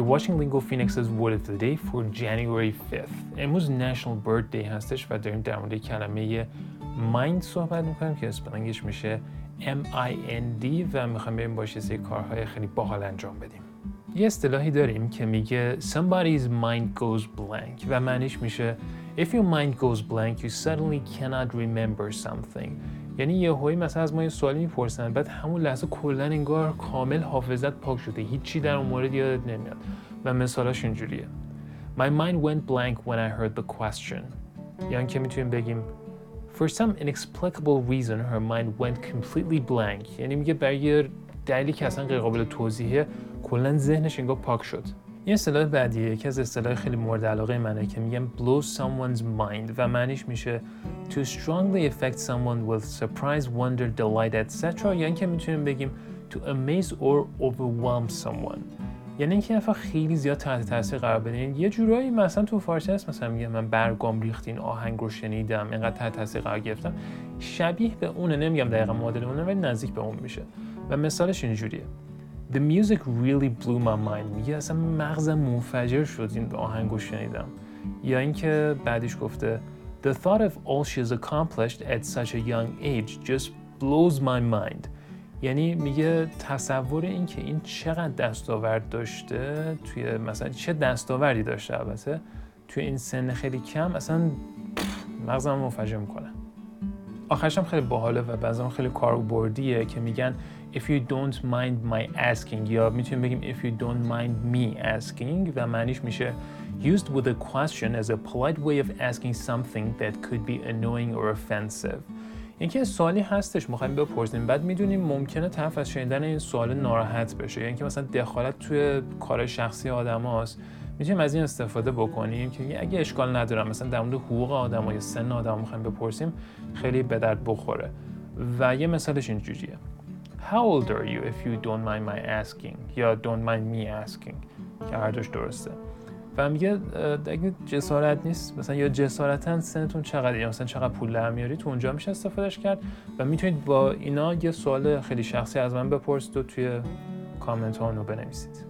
You're watching Lingo Phoenix's Word of the Day for January 5th. امروز National Bird Day هستش و داریم در مورد کلمه mind صحبت می‌کنیم که اسپلنگش میشه M-I-N-D و می‌خوایم بریم باش سری کارهای خیلی باحال انجام بدیم. یه اصطلاحی داریم که میگه somebody's mind goes blank و معنیش میشه if your mind goes blank you suddenly cannot remember something. یعنی یه هایی مثلا از ما یه سوالی می‌پرسن بعد همون لحظه کلا انگار کامل حافظت پاک شده. هیچی در اون مورد یادت نمیاد. و مثالاش اینجوریه. My mind went blank when I heard the question. یعنی که می‌تونیم بگیم For some inexplicable reason her mind went completely blank. یعنی میگه برای دلیلی که اصلا غیر قابل توضیحه کلا ذهنش انگار پاک شد. این اصطلاح بعدیه یکی از اصطلاح خیلی مورد علاقه منه که میگم blow someone's mind و معنیش میشه to strongly affect someone with surprise, wonder, delight, etc. یعنی که می‌تونیم بگیم to amaze or overwhelm someone. یعنی اینکه نفر خیلی زیاد تحت تاثیر قرار بدین یه جورایی مثلا تو فارسی هست مثلا میگه من برگام ریختین آهنگ رو شنیدم اینقدر تحت تاثیر قرار گرفتم. شبیه به اونه نمیگم دقیقا مدل اونه ولی نزدیک به اون میشه. و مثالش اینجوریه. The music really blew my mind. میگه اصلا مغزم منفجر شد. این آهنگو شنیدم. یا اینکه بعدش گفته The thought of all she's accomplished at such a young age just blows my mind. یعنی میگه تصور این که این چقدر دستاورد داشته توی مثلا چه دستاوردی داشته البته توی این سن خیلی کم اصلا مغزم منفجر می‌کنه. آخرش هم خیلی باحاله و بعضا خیلی کاربردیه که میگن if you don't mind my asking یا می‌تونیم بگیم if you don't mind me asking و معنیش میشه used with a question as a polite way of asking something that could be annoying or offensive. اینکه سوالی هستش می‌خوایم بپرسیم. بعد می‌دونیم ممکنه طرف از شنیدن این سوال ناراحت بشه. یعنی که مثلا دخالت توی کار شخصی آدم هاست. می‌تونیم از این استفاده بکنیم که اگه اشکال ندارم مثلا در مورد حقوق آدم یا سن آدم می‌خوایم بپرسیم خیلی به درد بخوره. و یه مثالش اینجوریه. How old are you if you don't mind my asking یا don't mind me asking که هر دوش درسته. و میگه اگه جسارت نیست مثلا یا جسارتا سنتون چقدر یا مثلا چقدر پول در میاری؟ تو اونجا میشه استفادهش کرد. و می‌تونید با اینا یه سوال خیلی شخصی از من بپرسید و توی کامنت ها اونو بنویسید.